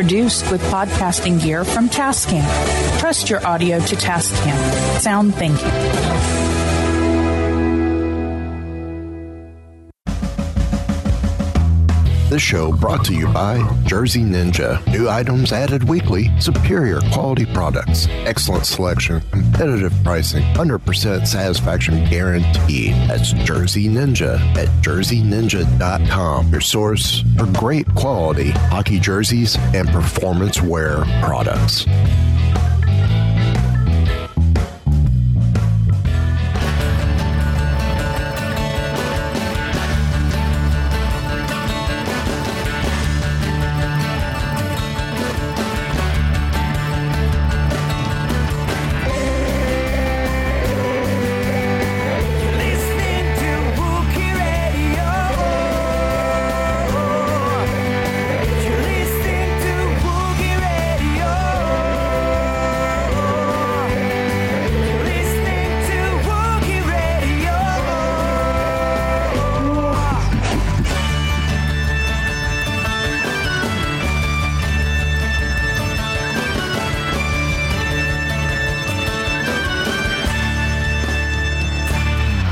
Produced with podcasting gear from Tascam. Trust your audio to Tascam. Sound thinking. This show brought to you by Jersey Ninja. New items added weekly, superior quality products, excellent selection, competitive pricing, 100% satisfaction guaranteed. That's Jersey Ninja at jerseyninja.com, your source for great quality hockey jerseys and performance wear products.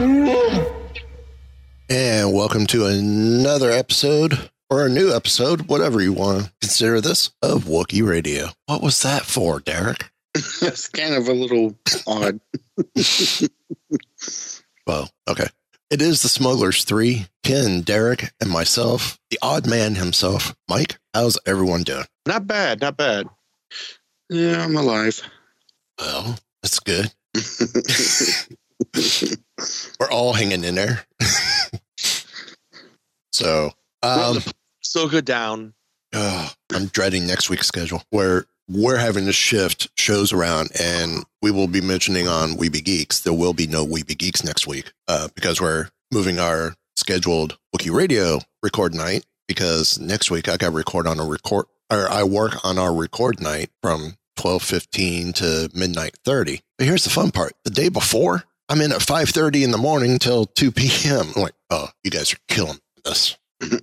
And welcome to another episode or a new episode, whatever you want to consider this, of Wookie Radio. What was that for, Derek? That's kind of a little odd. Well, okay. It is the Smugglers 3, Ken, Derek, and myself, the odd man himself. Mike, how's everyone doing? Not bad, not bad. Yeah, I'm alive. Well, that's good. We're all hanging in there. so, um, Still good down. oh, I'm dreading next week's schedule where we're having to shift shows around and we will be mentioning on We Be Geeks. There will be no We Be Geeks next week uh, because we're moving our scheduled Wookie Radio record night because next week I got to record on a record or I work on our record night from 12:15 to midnight 30. But here's the fun part. The day before, I'm in at 5:30 in the morning till 2 p.m. I'm like, "Oh, you guys are killing this."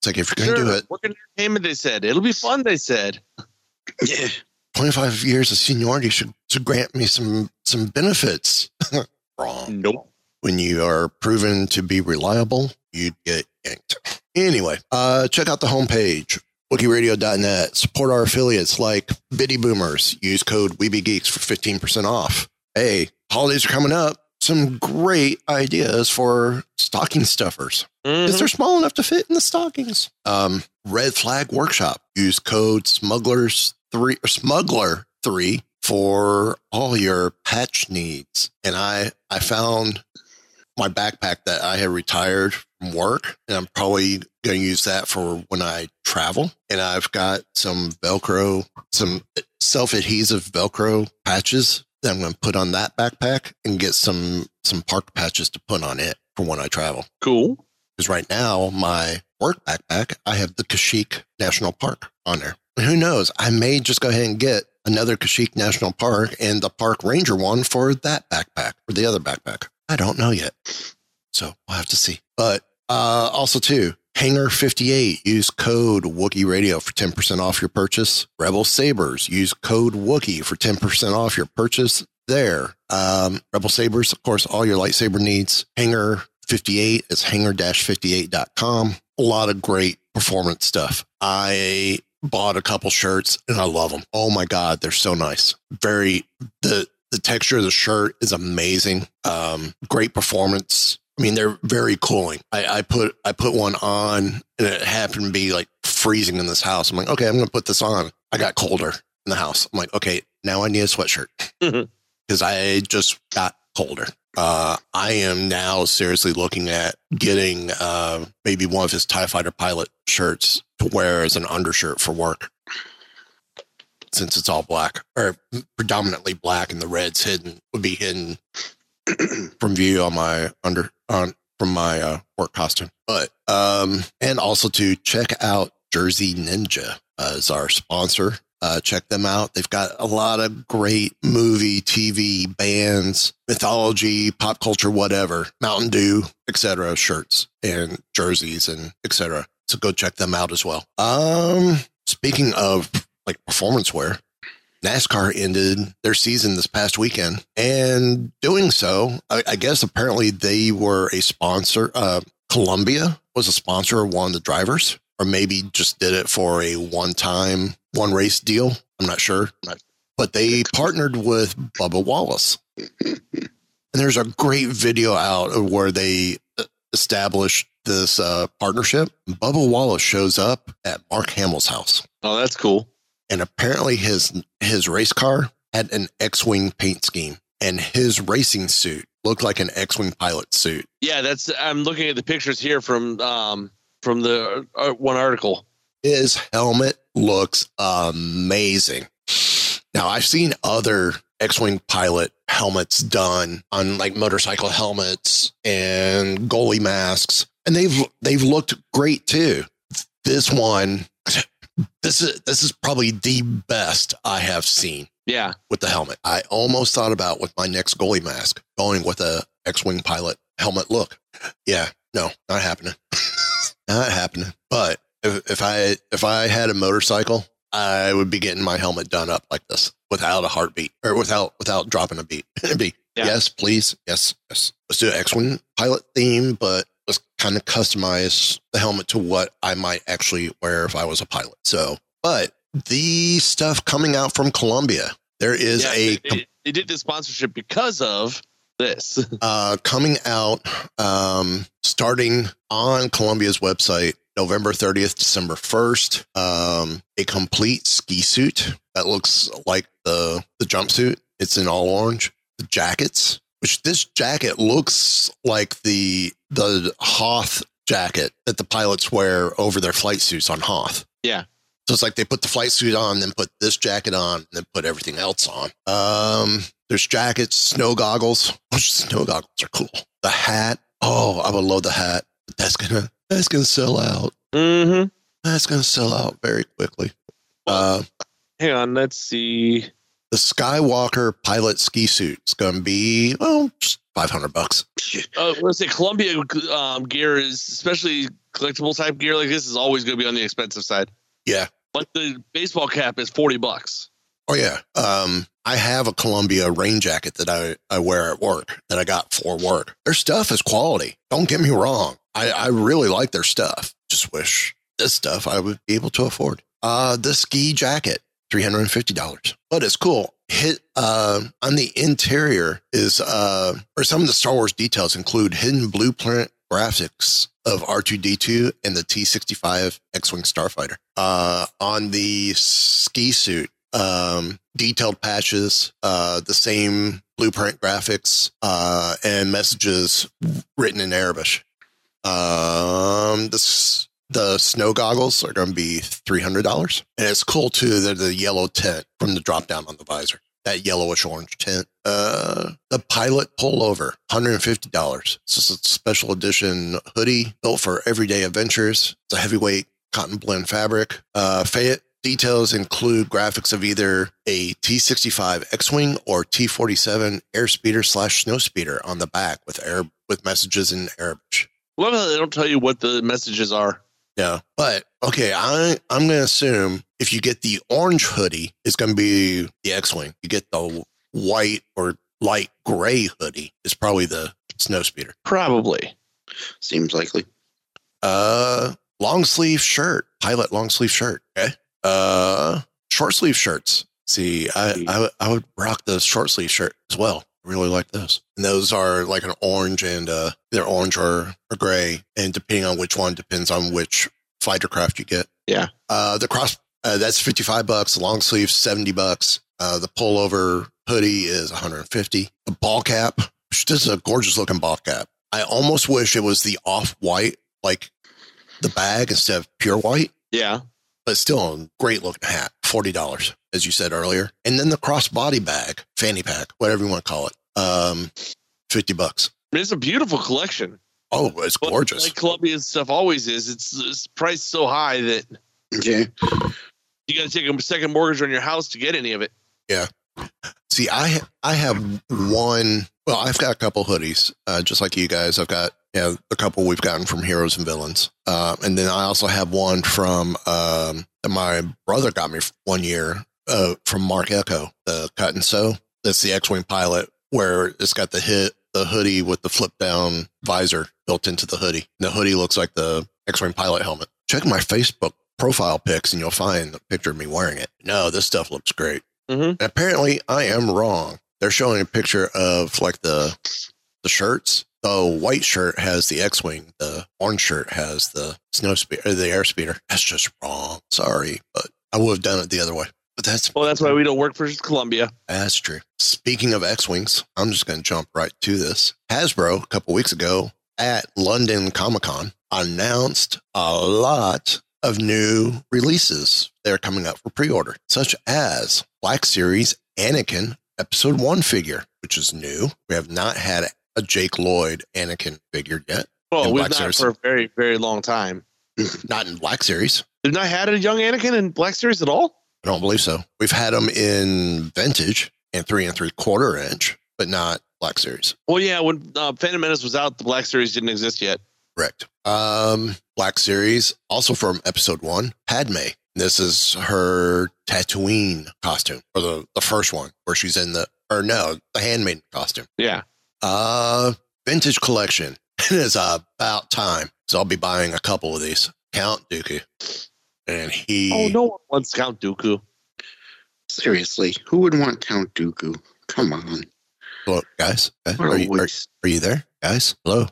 It's like if you're going to do it, Work in entertainment, they said. It'll be fun, they said. Yeah. 25 years of seniority should, should grant me some some benefits. Wrong. Nope. When you are proven to be reliable, you get yanked. Anyway, uh, check out the homepage, wikieradio.net. Support our affiliates like Biddy Boomers. Use code WeebyGeeks for 15% off. Hey, holidays are coming up. Some great ideas for stocking stuffers because Mhm. they're small enough to fit in the stockings. Um, Red Flag Workshop. Use code Smugglers three or Smuggler three for all your patch needs. And I I found my backpack that I had retired from work, and I'm probably going to use that for when I travel. And I've got some Velcro, some self adhesive Velcro patches that I'm going to put on that backpack and get some some park patches to put on it for when I travel. Cool. Because right now, my work backpack, I have the Kashik National Park on there. And who knows? I may just go ahead and get another Kashik National Park and the Park Ranger one for that backpack or the other backpack. I don't know yet. So we'll have to see. But uh, also, too, Hanger 58, use code Wookie Radio for 10% off your purchase. Rebel Sabers, use code Wookie for 10% off your purchase there. Um, Rebel Sabers, of course, all your lightsaber needs. Hanger 58 is hanger-58.com. A lot of great performance stuff. I bought a couple shirts and I love them. Oh my God, they're so nice. Very, the, the texture of the shirt is amazing. Um, great performance. I mean, they're very cooling. I, I put I put one on, and it happened to be like freezing in this house. I'm like, okay, I'm going to put this on. I got colder in the house. I'm like, okay, now I need a sweatshirt because I just got colder. Uh, I am now seriously looking at getting uh, maybe one of his Tie Fighter pilot shirts to wear as an undershirt for work. since it's all black or predominantly black and the red's hidden would be hidden from view on my under on from my uh, work costume. But um and also to check out Jersey Ninja as our sponsor. Uh, check them out. They've got a lot of great movie, TV, bands, mythology, pop culture, whatever, Mountain Dew, etc. shirts and jerseys and etc. So go check them out as well. Um, speaking of like performance wear, NASCAR ended their season this past weekend, and doing so, I, I guess apparently they were a sponsor. Uh, Columbia was a sponsor of one of the drivers, or maybe just did it for a one-time, one-race deal. I'm not sure, but they partnered with Bubba Wallace, and there's a great video out where they uh, established this uh, partnership. Bubba Wallace shows up at Mark Hamill's house Oh, that's cool. And apparently his his race car had an X-wing paint scheme, and his racing suit looked like an X-wing pilot suit. Yeah, that's. I'm looking at the pictures here from um from the uh, one article. His helmet looks amazing. Now I've seen other X-wing pilot helmets done on like motorcycle helmets and goalie masks, and they've they've looked great too. This one, this is this is probably the best I have seen. Yeah, with the helmet. I almost thought about with my next goalie mask going with a X-wing pilot helmet look. Yeah, no, not happening. not happening. But if, if I if I had a motorcycle, I would be getting my helmet done up like this without a heartbeat or without without dropping a beat. It'd be Yeah. yes, please, yes, yes. Let's do an X-wing pilot theme, but let's kind of customize the helmet to what I might actually wear if I was a pilot. So, but the stuff coming out from Columbia, there is yeah. a they, they did the sponsorship because of this. uh, coming out um, starting on Columbia's website November 30th, December 1st. Um, a complete ski suit that looks like the the jumpsuit. It's in all orange. The jackets, which this jacket looks like the the Hoth jacket that the pilots wear over their flight suits on Hoth. Yeah. So it's like they put the flight suit on, then put this jacket on, and then put everything else on. Um, there's jackets, snow goggles. Snow goggles are cool. The hat. Oh, I would love the hat. That's gonna that's gonna sell out. mm-hmm. That's gonna sell out very quickly. Uh, Hang on, let's see. The Skywalker pilot ski suit is gonna be well, five hundred bucks. Uh, let's say Columbia um, gear is especially collectible type gear like this is always going to be on the expensive side. Yeah. But the baseball cap is forty bucks. Oh yeah. Um, I have a Columbia rain jacket that I, I wear at work that I got for work. Their stuff is quality. Don't get me wrong. I, I really like their stuff. Just wish this stuff I would be able to afford. Uh, the ski jacket, three hundred and fifty dollars, but it's cool. Hit uh, on the interior is uh, or some of the Star Wars details include hidden blueprint graphics of R2D2 and the T65 X-wing starfighter. Uh, on the ski suit, um, detailed patches, uh, the same blueprint graphics, uh, and messages written in Arabic. Um, this, the snow goggles are going to be $300. And it's cool too. They're the yellow tint from the drop down on the visor, that yellowish orange tint. Uh, the pilot pullover, $150. It's just a special edition hoodie built for everyday adventures. It's a heavyweight cotton blend fabric. Uh, Fayette details include graphics of either a T65 X-wing or T47 airspeeder slash snowspeeder on the back with air with messages in Arabic. Love how they don't tell you what the messages are. Yeah, but okay, I I'm gonna assume if you get the orange hoodie, it's gonna be the X-wing. You get the white or light gray hoodie, it's probably the snowspeeder. Probably. Seems likely. Uh, long sleeve shirt, pilot long sleeve shirt. Okay. Uh, short sleeve shirts. See, I, I would- I would rock the short sleeve shirt as well. Really like those. And those are like an orange and uh, they're orange or, or gray, and depending on which one depends on which fighter craft you get. Yeah. Uh, the cross uh, that's fifty five bucks. Long sleeve seventy bucks. Uh, the pullover hoodie is one hundred and fifty. The ball cap, which this is a gorgeous looking ball cap. I almost wish it was the off white, like the bag instead of pure white, Yeah. but still a great looking hat. forty dollars, as you said earlier, and then the crossbody bag, fanny pack, whatever you want to call it, um, fifty bucks. It's a beautiful collection. Oh, it's But gorgeous. Like Columbia's stuff always is. It's, it's priced so high that Okay. you got to take a second mortgage on your house to get any of it. Yeah. See, I I have one. Well, I've got a couple hoodies, uh, just like you guys. I've got yeah a couple we've gotten from Heroes and Villains, uh, and then I also have one from um, that my brother got me one year uh, from Marc Ecko, the cut and sew. That's the X-wing pilot, where it's got the hit the hoodie with the flip down visor built into the hoodie. The hoodie looks like the X-wing pilot helmet. Check my Facebook profile pics, and you'll find the picture of me wearing it. No, this stuff looks great. Mm-hmm. Apparently, I am wrong. They're showing a picture of like the the shirts. The white shirt has the X-wing. The orange shirt has the snow speeder, the air speeder. That's just wrong. Sorry, but I would have done it the other way. That's Well, that's why we don't work for Columbia. that's true. Speaking of X-wings, I'm just going to jump right to this. Hasbro a couple weeks ago at London Comic Con announced a lot of new releases that are coming up for pre-order, such as Black Series Anakin Episode One figure, which is new. We have not had a Jake Lloyd Anakin figure yet, Well, we've Black not Series. for a very, very long time. not in Black Series. They've not had a young Anakin in Black Series at all? I don't believe so. We've had them in vintage and three and three quarter inch, but not Black Series. Well, yeah, when uh, Phantom Menace was out, the Black Series didn't exist yet. Correct. Um, Black Series, also from episode one, Padme. This is her Tatooine costume, or the, the first one, where she's in the, or no, the handmaiden costume. Yeah. Uh, vintage collection. It is about time. So I'll be buying a couple of these. Count Dooku. And he, Oh, no one wants Count Dooku. Seriously, who would want Count Dooku? Come on. Hello, guys, eh, guys are, you, are, are you there? Guys, hello,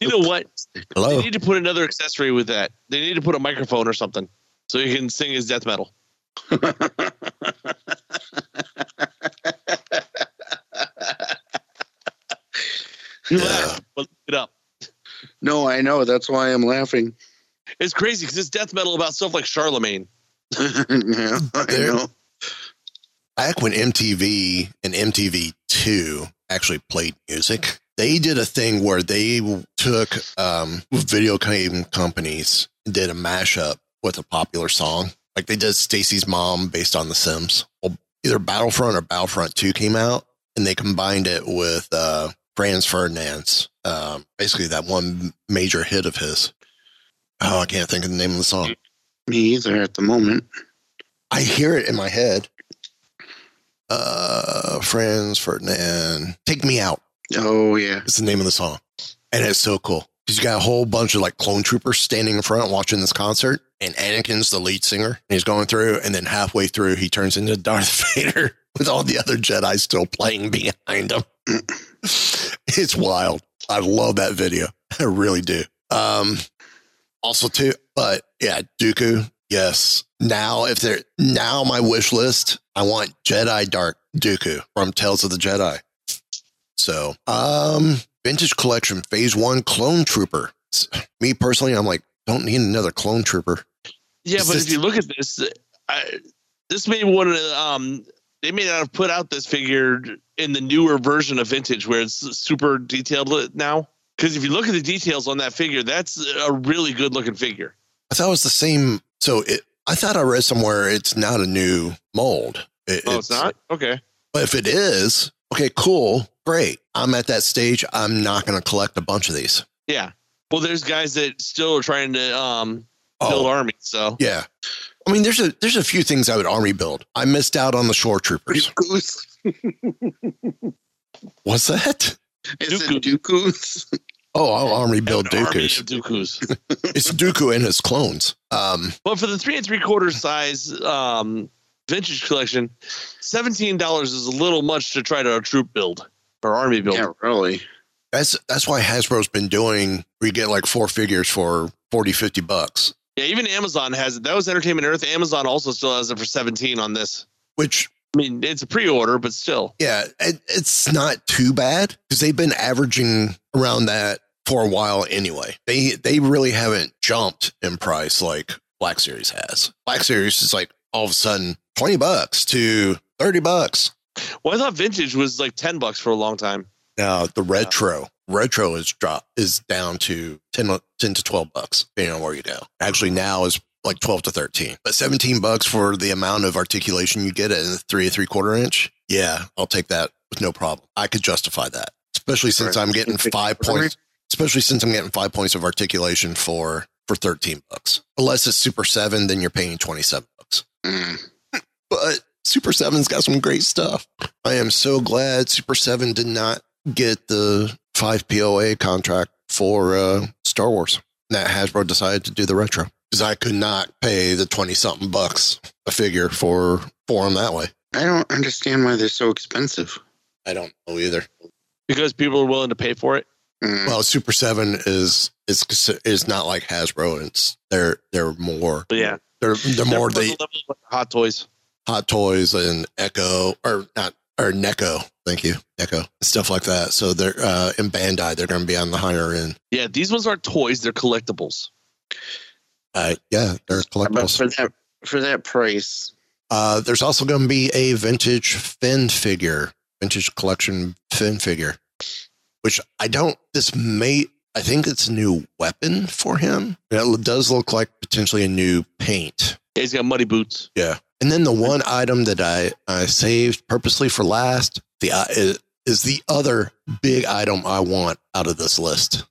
You know what? hello. They need to put another accessory with that. They need to put a microphone or something so he can sing his death metal. You Yeah. laugh, but look it up. no, I know. That's why I'm laughing. It's crazy because it's death metal about stuff like Charlemagne. yeah, I There- know. back when MTV and MTV2 actually played music, they did a thing where they took um, video game companies and did a mashup with a popular song. Like they did Stacy's Mom based on The Sims. Well, either Battlefront or Battlefront 2 came out and they combined it with uh, Franz Ferdinand's, um, basically that one major hit of his. Oh, I can't think of the name of the song. Me either at the moment. I hear it in my head. Uh, Franz Ferdinand, take me out. Oh yeah. It's the name of the song, and it's so cool because you got a whole bunch of like clone troopers standing in front watching this concert, and Anakin's the lead singer, and he's going through, and then halfway through he turns into Darth Vader with all the other Jedi still playing behind him. it's wild. I love that video. I really do. Um, also too, but yeah, Dooku. Yes. Now, if they're now my wish list, I want Jedi Dark Dooku from Tales of the Jedi. So, um, vintage collection phase one clone trooper. Me personally, I'm like, don't need another clone trooper. Yeah, Is but this- if you look at this, I, this may one of the, um, they may not have put out this figure in the newer version of vintage where it's super detailed now. Because if you look at the details on that figure, that's a really good looking figure. I thought it was the same. So it, I thought I read somewhere it's not a new mold. It- Oh, it's, not? Okay. But if it is, okay, cool, great. I'm at that stage. I'm not going to collect a bunch of these. Yeah. Well, there's guys that still are trying to um, build Oh, armies. So yeah. I mean, there's a there's a few things I would army build. I missed out on the shore troopers. Dooku's. What's that? Is it Dooku's? Oh, I'll army build an army Dooku's. of Dooku's. It's Dooku and his clones. Um, but for the three and three quarter size um, vintage collection, seventeen dollars is a little much to try to troop build or army build. Yeah, really. that's that's why Hasbro's been doing. We get like four figures for 40, 50 bucks, Yeah, even Amazon has it. That was Entertainment Earth. Amazon also still has it for 17 on this. which I mean, it's a pre-order, but still. yeah, it, it's not too bad because they've been averaging around that for a while anyway. They they really haven't jumped in price like Black Series has. Black Series is like all of a sudden 20 bucks to 30 bucks. Well, I thought vintage was like ten bucks for a long time. Now the retro, retro is drop is down to 10, 10 to 12 bucks, depending on where you go. Actually now is like 12 to 13, but 17 bucks for the amount of articulation you get at a three three quarter inch. Yeah, I'll take that with no problem. I could justify that, especially since I'm getting five points, especially since I'm getting five points of articulation for, for 13 bucks. Unless it's super seven, then you're paying 27 bucks. Mm. But Super 7's got some great stuff. I am so glad Super 7 did not get the 5 POA contract for uh, Star Wars. That Hasbro decided to do the retro because I could not pay the 20 something bucks a figure for for them that way. I don't understand why they're so expensive. I don't know either. Because people are willing to pay for it. Mm. Well, Super 7 is is is not like Hasbro. It's they're they're more But yeah, they're they're more They're the hot toys. Hot Toys and Echo or not or NECA. Thank you, NECA stuff like that. So they're uh, in Bandai. They're going to be on the higher end. Yeah, these ones aren't toys; they're collectibles. Uh, yeah, they're but collectibles. for that for that price, Uh, there's also going to be a vintage Finn figure, vintage collection Finn figure, which I don't. This may. I think it's a new weapon for him. It does look like potentially a new paint. Yeah, he's got muddy boots. Yeah. And then the one item that I, I saved purposely for last the uh, is the other big item I want out of this list.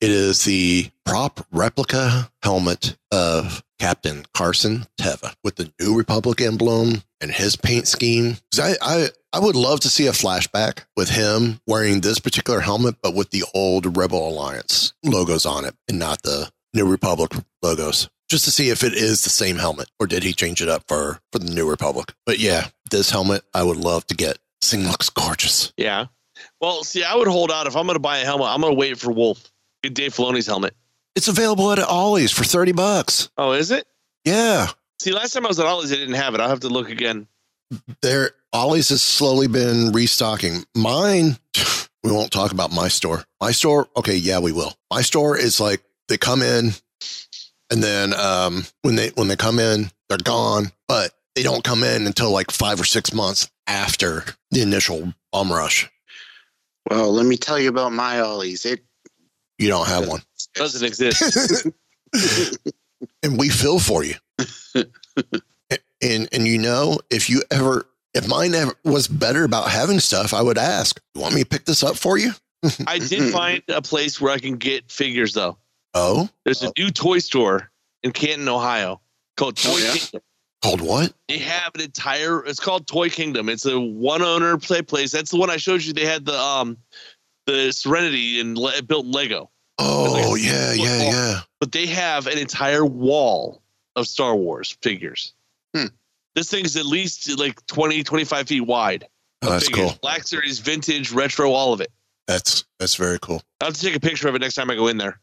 It is the prop replica helmet of Captain Carson Teva with the New Republic emblem and his paint scheme. I, I, I would love to see a flashback with him wearing this particular helmet, but with the old Rebel Alliance logos on it and not the New Republic logos just to see if it is the same helmet or did he change it up for for the new republic but yeah this helmet i would love to get this thing looks gorgeous Yeah. Well, see, I would hold out if I'm going to buy a helmet. I'm going to wait for Wolf. Get Dave Filoni's helmet. it's available at ollie's for 30 bucks Oh, is it? yeah See, last time I was at Ollie's, they didn't have it. I'll have to look again. there ollie's has slowly been restocking mine we won't talk about my store my store okay yeah we will my store is like they come in and then um when they when they come in they're gone but they don't come in until like five or six months after the initial bum rush well, let me tell you about my ollies. It you don't have one Doesn't exist. and we feel for you and and you know if you ever if mine ever was better about having stuff i would ask you want me to pick this up for you I did find a place where I can get figures, though. oh There's a new toy store in Canton, Ohio called Toy Oh, yeah? Kingdom. called what They have an entire. It's called Toy Kingdom. It's a one owner play place. That's the one I showed you. They had the um the Serenity and le- built Lego, oh yeah yeah yeah but they have an entire wall of Star Wars figures. Hmm. This thing is at least like 20, 25 feet wide. oh, that's Figures. cool Black Series, vintage, retro, all of it. that's that's very cool I'll have to take a picture of it next time I go in there.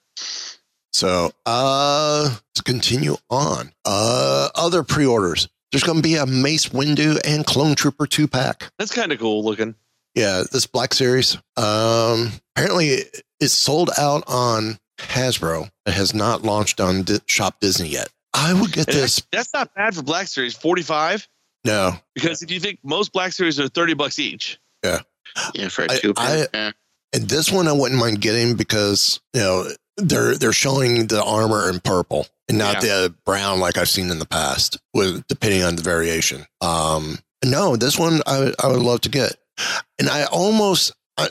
so uh to continue on uh other pre-orders there's going to be a mace windu and clone trooper two pack That's kind of cool looking. Yeah, this Black Series. Um, apparently, it's sold out on Hasbro. It has not launched on Di- Shop Disney yet. I would get this. That's not bad for Black Series. 45 No, Because if you think most Black Series are 30 bucks each. yeah Yeah, for a I- two I- pack. and this one I wouldn't mind getting because you know they're they're showing the armor in purple and not the brown like I've seen in the past, with depending on the variation. Um, no, this one I I would love to get, and I almost I,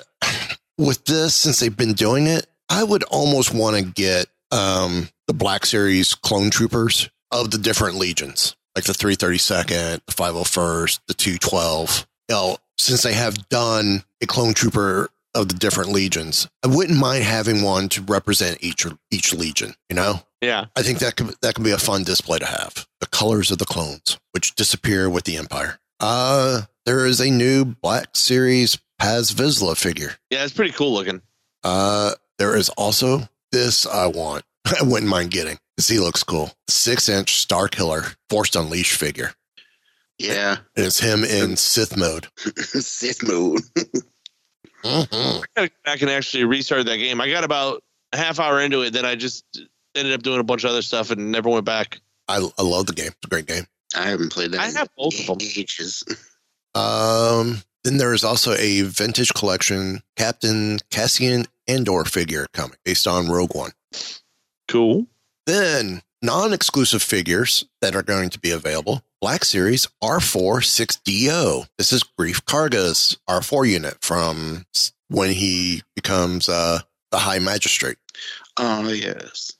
with this since they've been doing it, I would almost want to get um the Black Series clone troopers of the different legions, like the 332nd, the 501st, the 212. You know, since they have done a clone trooper of the different legions, I wouldn't mind having one to represent each each legion. You know, Yeah. I think that could that could be a fun display to have. The colors of the clones, which disappear with the Empire. Uh, there is a new Black Series Paz Vizsla figure. Yeah, it's pretty cool looking. Uh, there is also this I want. I wouldn't mind getting. This he looks cool. Six inch Star Killer Force Unleashed figure. Yeah, And it's him in Sith mode. Sith mode. Mhm. I gotta go back and actually restart that game. I got about a half hour into it, then I just ended up doing a bunch of other stuff and never went back. I, I love the game. It's a great game. I haven't played that. I in have both of them. Ages. Um, then there is also a vintage collection Captain Cassian Andor figure coming based on Rogue One. Cool. Then non-exclusive figures that are going to be available. Black Series R4 6DO. This is Greef Karga's R4 unit from when he becomes uh, the High Magistrate. Oh yes,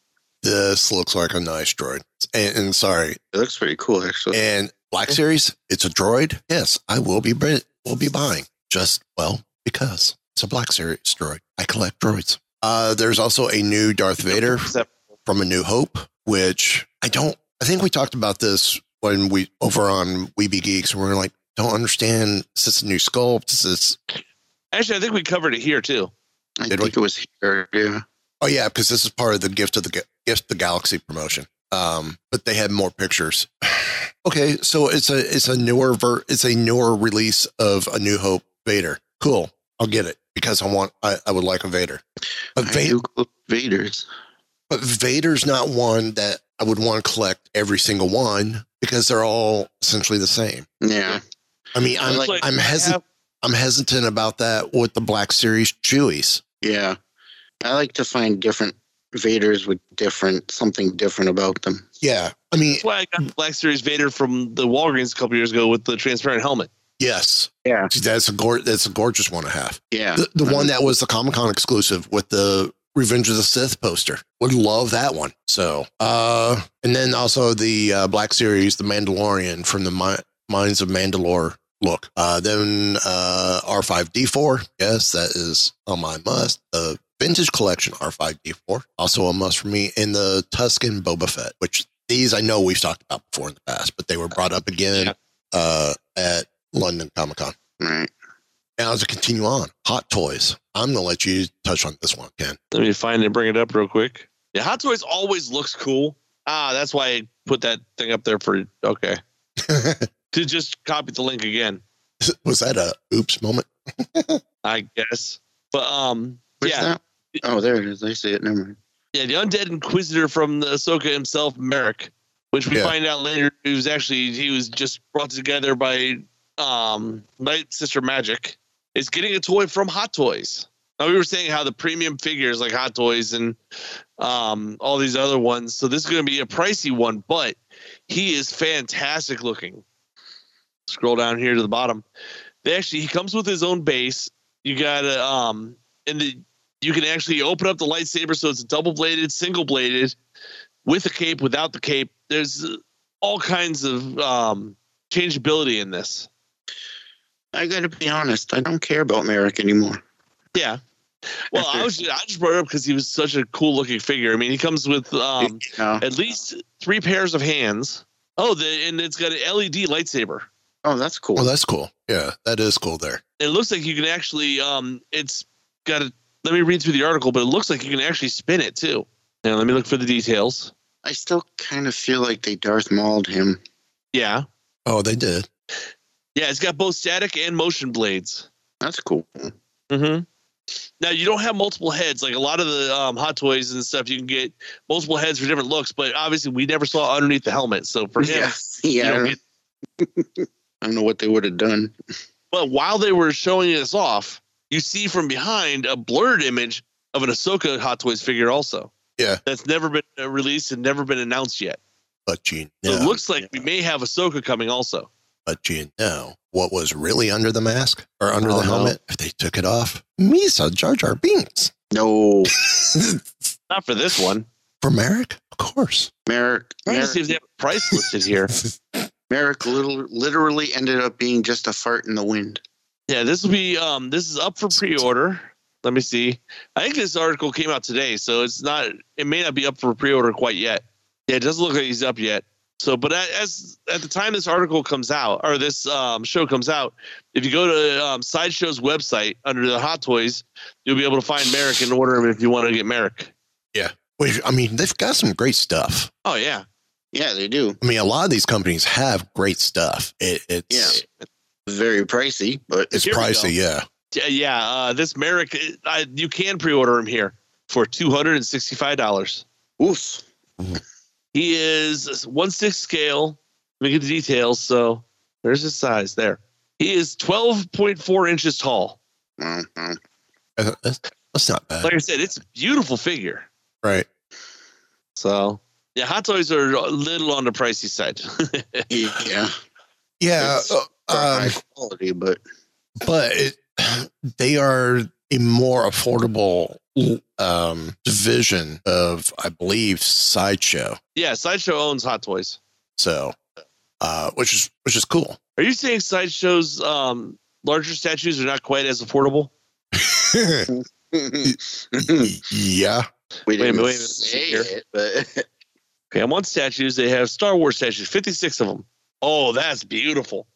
This looks like a nice droid. And, and sorry, it looks pretty cool actually. and Black Series, it's a droid. Yes, I will be bri- will be buying. Just well because it's a Black Series droid. I collect droids. Uh, there's also a new Darth Vader from A New Hope, which I don't. I think we talked about this when we over on We Be Geeks, and we are like, don't understand. Is this a new sculpt? Is this? Actually, I think we covered it here too. I did think it was here. Yeah. Oh yeah, because this is part of the gift of the gift of the galaxy promotion. Um, but they had more pictures. Okay, so it's a it's a newer ver- it's a newer release of A New Hope Vader. Cool, I'll get it because I want I, I would like a Vader. But, I Va- Vader's. but Vader's not one that I would want to collect every single one because they're all essentially the same. Yeah. I mean, I'm Like- I'm hesitant. I'm hesitant about that with the Black Series Chewies. Yeah. I like to find different Vaders with different something different about them. Yeah, I mean, That's why I got Black Series Vader from the Walgreens a couple years ago with the transparent helmet. yes, Yeah. that's a gor- that's a gorgeous one to have. Yeah. The, the one that was the Comic Con exclusive with the Revenge of the Sith poster. Would love that one. So, uh, and then also the uh, Black Series, the Mandalorian from the Mi- Mines of Mandalore look. Uh, then uh, R5D4. Yes, that is on my must. The vintage collection R5D4, also a must for me. And the Tusken Boba Fett, which these I know we've talked about before in the past, but they were brought up again Yeah. uh, at London Comic Con. Right. Now, to continue on, Hot Toys. I'm going to let you touch on this one, Ken. Let me find it and bring it up real quick. Yeah, Hot Toys always looks cool. Ah, that's why I put that thing up there for okay. To just copy the link again, Was that a oops moment? I guess. But um Where's yeah, that? Oh, there it is. I see it. Never mind. yeah, the undead inquisitor from the Ahsoka himself, Marrok, which we Yeah. find out later he was actually he was just brought together by um Night Sister Magic, is getting a toy from Hot Toys. Now we were saying how the premium figures like Hot Toys and um all these other ones. So this is going to be a pricey one, but he is fantastic looking. Scroll down here to the bottom. They actually he comes with his own base. You got to um and the you can actually open up the lightsaber so it's double bladed, single bladed, with a cape, without the cape. There's uh, all kinds of um changeability in this. I got to be honest. I don't care about Marrok anymore. Yeah. Well, I was I just brought it up because he was such a cool looking figure. I mean, he comes with um, Yeah. at least three pairs of hands. Oh, the, and it's got an LED lightsaber. Oh, that's cool. Well, that's cool. Yeah, that is cool there. It looks like you can actually um, it's got a. Let me read through the article, but it looks like you can actually spin it too. Now let me look for the details. I still kind of feel like they Darth Mauled him. Yeah, Oh, they did. yeah, it's got both static and motion blades. That's cool. Mm-hmm. Now you don't have multiple heads like a lot of the um, hot toys and stuff. You can get multiple heads for different looks, but obviously we never saw underneath the helmet. So for him, Yeah. you Yeah. don't I don't know what they would have done. But while they were showing us off, you see from behind a blurred image of an Ahsoka Hot Toys figure, also. Yeah. That's never been uh, released and never been announced yet. But you So it looks like we may have Ahsoka coming also. but you know what was really under the mask or under Oh, the no. helmet if they took it off? Misa Jar Jar Binks. No. Not for this one. For Marrok? Of course. Marrok. Trying to see if they have a price listed here. Marrok little, literally ended up being just a fart in the wind. Yeah, this will be um this is up for pre-order. Let me see. I think this article came out today, so it's not it may not be up for pre-order quite yet. Yeah, it doesn't look like he's up yet. So, but as at the time this article comes out or this um, show comes out, if you go to um, Sideshow's website under the Hot Toys, you'll be able to find Marrok and order him if you want to get Marrok. Yeah, Wait, I mean, they've got some great stuff. Oh yeah, Yeah, they do. I mean, a lot of these companies have great stuff. It, it's Yeah. Very pricey, but it's pricey, yeah. yeah, yeah. Uh, this Marrok, I, you can pre-order him here for two hundred and sixty-five dollars. oof. He is one six scale, Let me get the details. So there's his size there. He is 12.4 inches tall. Well, well, Uh, That's, that's not bad. Like I said, it's a beautiful figure. right. So yeah, hot toys are a little on the pricey side. yeah, Yeah. Uh, for um, high quality, but but it, they are a more affordable um, division of, I believe, sideshow. yeah, Sideshow owns Hot Toys. So, uh, which is which is cool. Are you saying Sideshow's um, larger statues are not quite as affordable? yeah. we Wait a didn't minute, wait a minute, say here. it. But Okay, on one statues they have Star Wars statues, 56 of them. Oh, that's beautiful.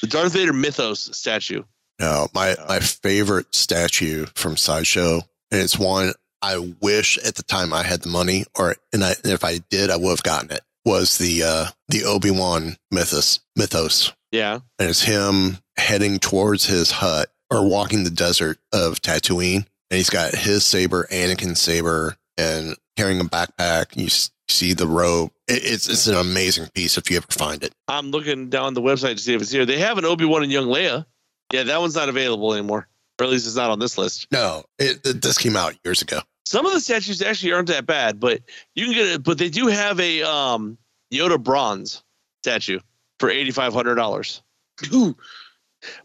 The Darth Vader Mythos statue. No, my my favorite statue from sideshow, and it's one I wish at the time I had the money, or and, I, and if I did, I would have gotten it. Was the uh, the Obi Wan mythos mythos, Yeah. and it's him heading towards his hut or walking the desert of Tatooine, and he's got his saber, Anakin's saber, and carrying a backpack. You s- see the robe. It, it's it's an amazing piece if you ever find it. I'm looking down the website to see if it's here. They have an Obi Wan and Young Leia. Yeah, that one's not available anymore. Or at least it's not on this list. No, it, it, this came out years ago. Some of the statues actually aren't that bad, but you can get it. But they do have a um, Yoda bronze statue for eighty five hundred dollars. Ooh,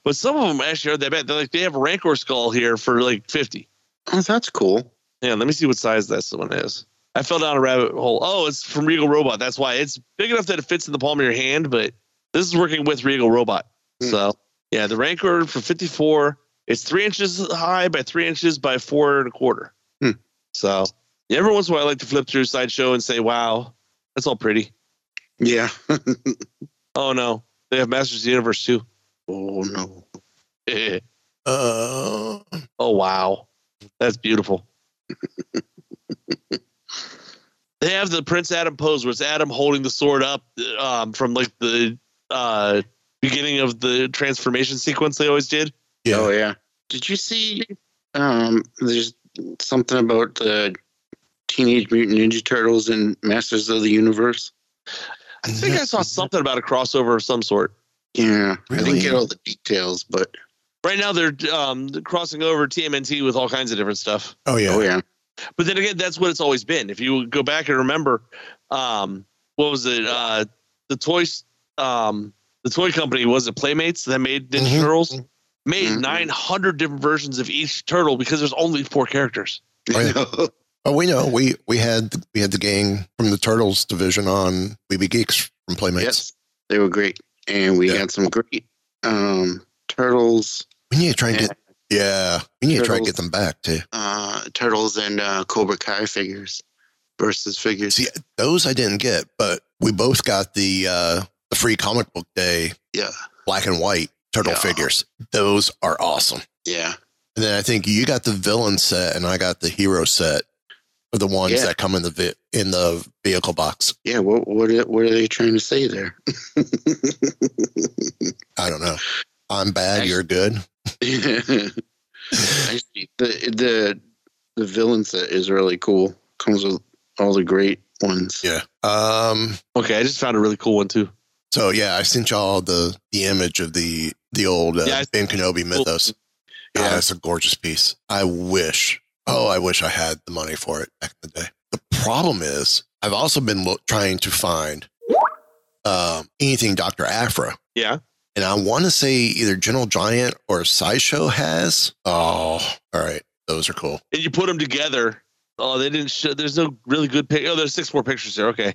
But some of them actually aren't that bad. They're like they have a Rancor skull here for like fifty. oh, that's cool. Yeah, let me see what size this one is. I fell down a rabbit hole. Oh, it's from Regal Robot. That's why it's big enough that it fits in the palm of your hand, but this is working with Regal Robot. Hmm. So yeah, the Rancor for 54. It's three inches high by three inches by four and a quarter. Hmm. So yeah, every once in a while I like to flip through sideshow and say, wow, that's all pretty. Yeah. Oh no, they have Masters of the Universe too. oh no. Uh, Oh wow, that's beautiful. they have the Prince Adam pose where it's Adam holding the sword up um, from like the uh, beginning of the transformation sequence they always did. yeah. Oh yeah. Did you see? Um, there's something about the Teenage Mutant Ninja Turtles and Masters of the Universe. I think I saw something about a crossover of some sort. Yeah, really? I didn't get all the details, but Right now they're um, crossing over TMNT with all kinds of different stuff. Oh yeah. oh yeah, But then again, that's what it's always been. If you go back and remember, um, what was it? Uh, the toys, um, the toy company was it Playmates that made Ninja Mhm. Turtles? Made Mhm. 900 different versions of each turtle because there's only four characters. Oh, yeah. Oh, we know. We we had we had the gang from the Turtles division on BB Geeks from Playmates. yes, they were great, and we Yeah. had some great um, turtles, We need to try and and, get yeah. We need to try Turtles. get them back too. uh, turtles and uh, Cobra Kai figures versus figures. See, those I didn't get, but we both got the uh the free comic book day yeah, black and white turtle Yeah. figures. Those are awesome. yeah, And then I think you got the villain set and I got the hero set. Are the ones Yeah. that come in the vi- in the vehicle box. yeah. What what are, what are they trying to say there? I don't know. I'm bad. Actually- You're good. Actually, the the the villain set is really cool. Comes with all the great ones. Yeah. Um. Okay, I just found a really cool one too. So yeah, I sent y'all the the image of the the old uh, Yeah, Ben Kenobi mythos. Yeah, Yeah. it's a gorgeous piece. I wish. Oh, I wish I had the money for it back in the day. The problem is, I've also been lo- trying to find um, anything Doctor Aphra, Yeah. And I want to say either Gentle Giant or Sideshow has. Oh, all right, those are cool. And you put them together. Oh, they didn't show. There's no really good pic. Oh, there's six more pictures there. Okay.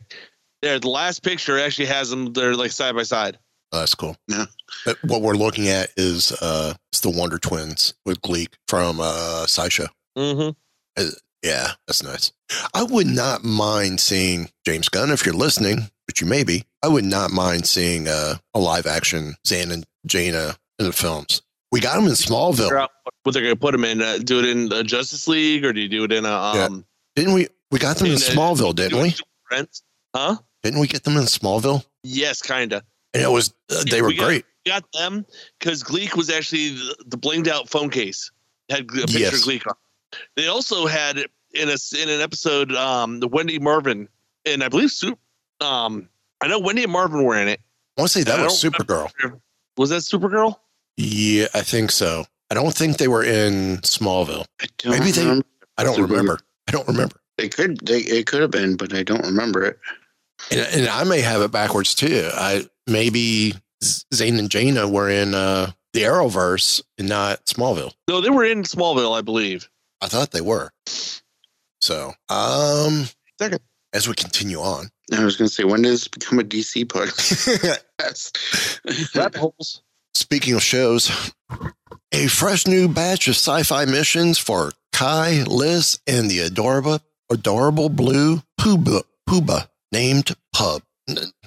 There, the last picture actually has them. They're like side by side. Oh, that's cool. Yeah. But what we're looking at is uh, it's the Wonder Twins with Gleek from uh, Sideshow. Mm-hmm. Yeah, that's nice. I would not mind seeing James Gunn if you're listening, but you may be. I would not mind seeing uh, a live action Zan and Jayna in the films. We got them in Smallville, what they're going to put them in. Uh, do it in the Justice League, or do you do it in a Yeah. um? didn't we? We got them in In a- Smallville, didn't we? Friends? Huh? Didn't we get them in Smallville? Yes, kinda. And it was uh, they Yeah, were we got- great. We got them because Gleek was actually the, the blinged out phone case had a picture Yes. of Gleek on. They also had in a in an episode um the Wendy Marvin and I believe Soup um I know Wendy and Marvin were in it I want to say that was don't Supergirl. Was that Supergirl? Yeah, I think so. I don't think they were in Smallville. I don't Maybe they- remember. I don't Supergirl. remember. I don't remember. It could. They, it could have been, but I don't remember it. And, and I may have it backwards too. I maybe Zane and Jayna were in uh, the Arrowverse and not Smallville. No, they were in Smallville, I believe. I thought they were. So, um, Second. as we continue on, I was going to say, when does this become a DC podcast? Rat holes. speaking of shows, a fresh new batch of sci-fi missions for Kai, Liz, and the adorable, adorable blue Pooba, Pooba named Pub.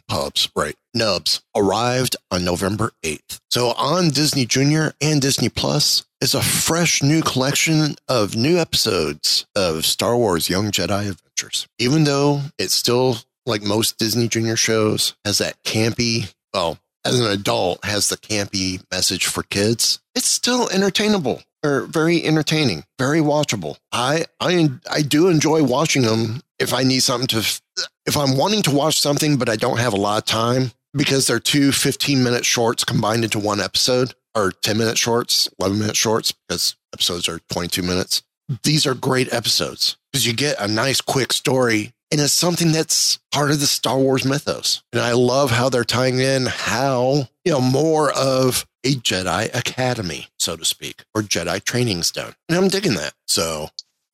Pubs, right. Nubs arrived on November 8th. So on Disney Junior and Disney Plus is a fresh new collection of new episodes of Star Wars Young Jedi Adventures. Even though it's still like most Disney Junior shows has that campy, well, as an adult has the campy message for kids, it's still entertainable or very entertaining, very watchable. I I I do enjoy watching them if I need something to if I'm wanting to watch something but I don't have a lot of time because they're two 15 minute shorts combined into one episode or 10 minute shorts, 11 minute shorts because episodes are 22 minutes. These are great episodes because you get a nice quick story and it's something that's part of the Star Wars mythos. And I love how they're tying in how, you know, more of a Jedi academy, so to speak, or Jedi training done. And I'm digging that. So,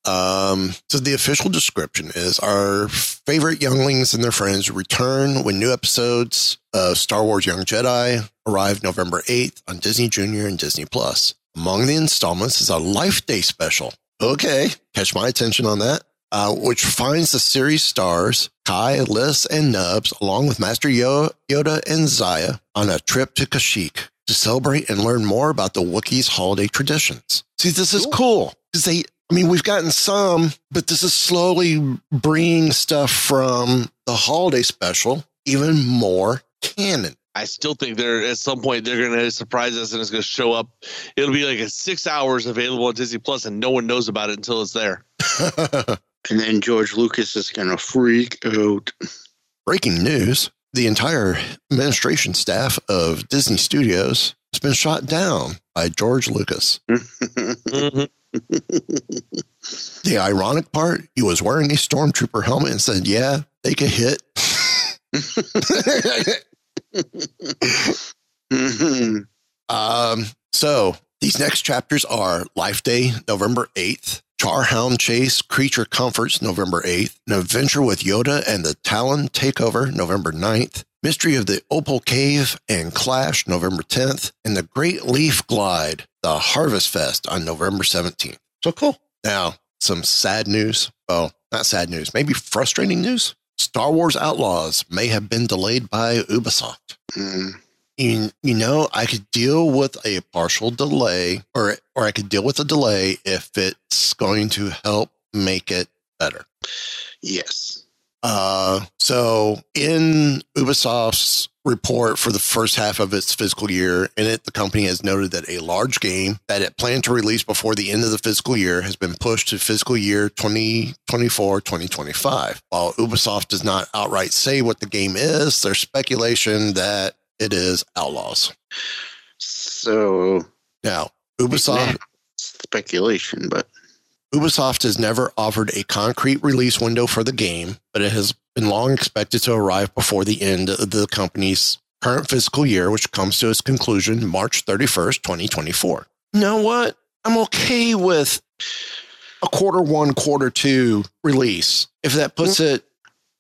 um, so the official description is our favorite younglings and their friends return when new episodes of Star Wars Young Jedi arrive November 8th on Disney Junior and Disney Plus. Among the installments is a Life Day special. Okay, catch my attention on that uh, which finds the series stars Kai, Liz, and Nubs, along with Master Yo- Yoda and Zia, on a trip to Kashyyyk to celebrate and learn more about the Wookiees' holiday traditions. See, this is cool because they. I mean, we've gotten some, but this is slowly bringing stuff from the holiday special even more canon. I still think they're at some point they're going to surprise us and it's going to show up. It'll be like a six hours available on Disney Plus and no one knows about it until it's there. and then George Lucas is going to freak out. Breaking news the entire administration staff of Disney Studios has been shot down by George Lucas. The ironic part, he was wearing a stormtrooper helmet and said, Yeah, they could hit. Um, so these next chapters are Life Day, November 8th, Charhound Chase, Creature Comforts, November 8th, An Adventure with Yoda and the Talon Takeover, November 9th, Mystery of the Opal Cave and Clash, November 10th, and The Great Leaf Glide, the Harvest Fest on November 17th. So cool. Now, some sad news. Oh, not sad news, maybe frustrating news. Star Wars Outlaws may have been delayed by Ubisoft. Mm. You, you know, I could deal with a partial delay or or I could deal with a delay if it's going to help make it better. Yes. Uh, so in Ubisoft's report for the first half of its fiscal year, in it, the company has noted that a large game that it planned to release before the end of the fiscal year has been pushed to fiscal year 2024 2025. While Ubisoft does not outright say what the game is, there's speculation that it is Outlaws. So Now, Ubisoft. speculation, but Ubisoft has never offered a concrete release window for the game, but it has been long expected to arrive before the end of the company's current fiscal year, which comes to its conclusion March 31st, 2024. You know what? I'm okay with a quarter one, quarter two release. If that puts mm. it,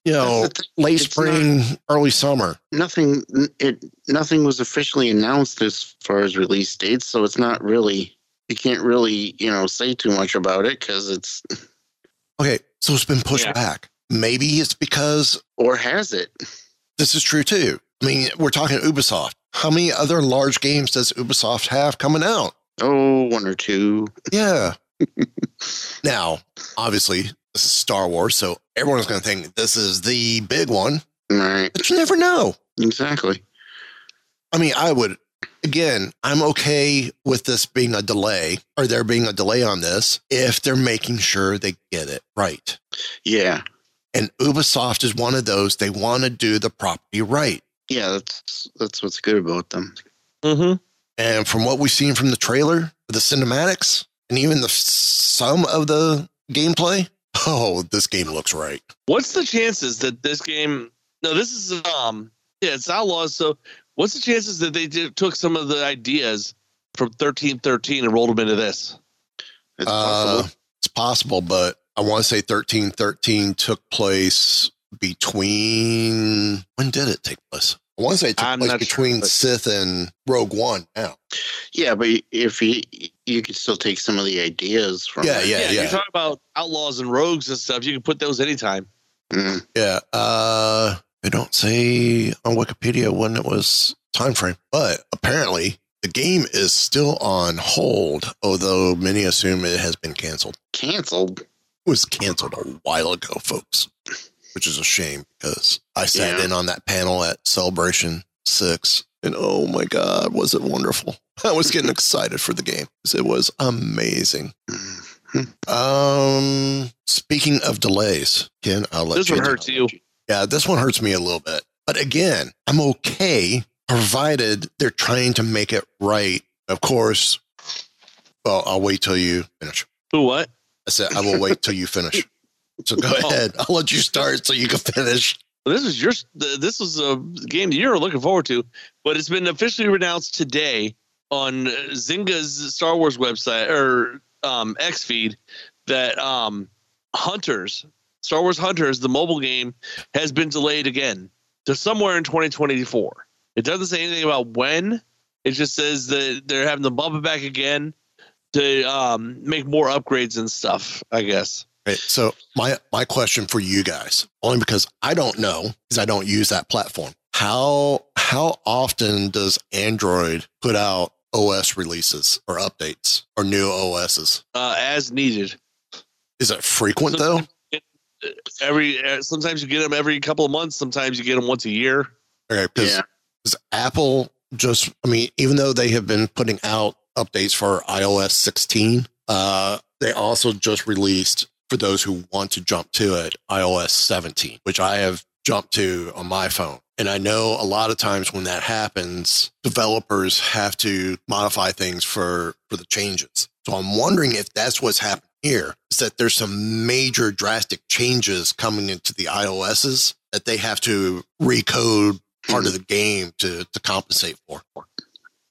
you know, That's the thing. late It's spring, early summer. nothing. It nothing was officially announced as far as release dates, so it's not really. You can't really, you know, say too much about it because it's Okay, so it's been pushed Yeah. back. Maybe it's because or has it? this is true too. I mean, we're talking Ubisoft. How many other large games does Ubisoft have coming out? Oh, one or two. Yeah. now, obviously, this is Star Wars, so everyone's going to think this is the big one, Right. but you never know. Exactly. I mean, I would, again, I'm okay with this being a delay or there being a delay on this if they're making sure they get it right. Yeah. And Ubisoft is one of those, they want to do the property right. Yeah, that's that's what's good about them. Mm-hmm. And from what we've seen from the trailer, the cinematics, and even the some of the gameplay, oh, this game looks right. What's the chances that this game? No, this is um, yeah, it's Outlaws. So, what's the chances that they did, took some of the ideas from thirteen thirteen and rolled them into this? It's Uh, possible. it's possible, but I want to say thirteen thirteen took place between when did it take place? I want to say it took I'm place not sure, between but- Sith and Rogue One. Now, Yeah, but if you you could still take some of the ideas from Yeah, it. yeah. You talk about outlaws and rogues and stuff. You can put those anytime. Mm. yeah. Uh, they don't say on Wikipedia when it was time frame, but apparently the game is still on hold. Although many assume it has been canceled. Canceled. It was canceled a while ago, folks, which is a shame because I sat Yeah. in on that panel at Celebration 6 and oh my God, was it wonderful. I was getting excited for the game 'cause it was amazing. Mhm. Um, speaking of delays, Ken, I'll let This you one know. hurts you. Yeah, this one hurts me a little bit. But again, I'm okay provided they're trying to make it right. Of course, well, I'll wait till you finish. Who? What? I said I will wait till you finish. So go Oh. ahead. I'll let you start so you can finish. This is your. This was a game that you're looking forward to, but it's been officially announced today on Zynga's Star Wars website or um, X feed that um, Hunters, Star Wars Hunters, the mobile game, has been delayed again to somewhere in 2024. It doesn't say anything about when. It just says that they're having to bump it back again to um, make more upgrades and stuff. I guess. Right. So my my question for you guys, only because I don't know, because I don't use that platform. How how often does Android put out OS releases or updates or new OSs? Uh, as needed. Is it frequent though? every uh, sometimes you get them every couple of months sometimes you get them once a year Okay, because Yeah. Apple just, I mean, even though they have been putting out updates for iOS 16, uh, they also just released for those who want to jump to it iOS 17, which I have jumped to on my phone. And I know a lot of times when that happens, developers have to modify things for for the changes. So I'm wondering if that's what's happening here is that there's some major drastic changes coming into the iOSs that they have to recode part of the game to to compensate for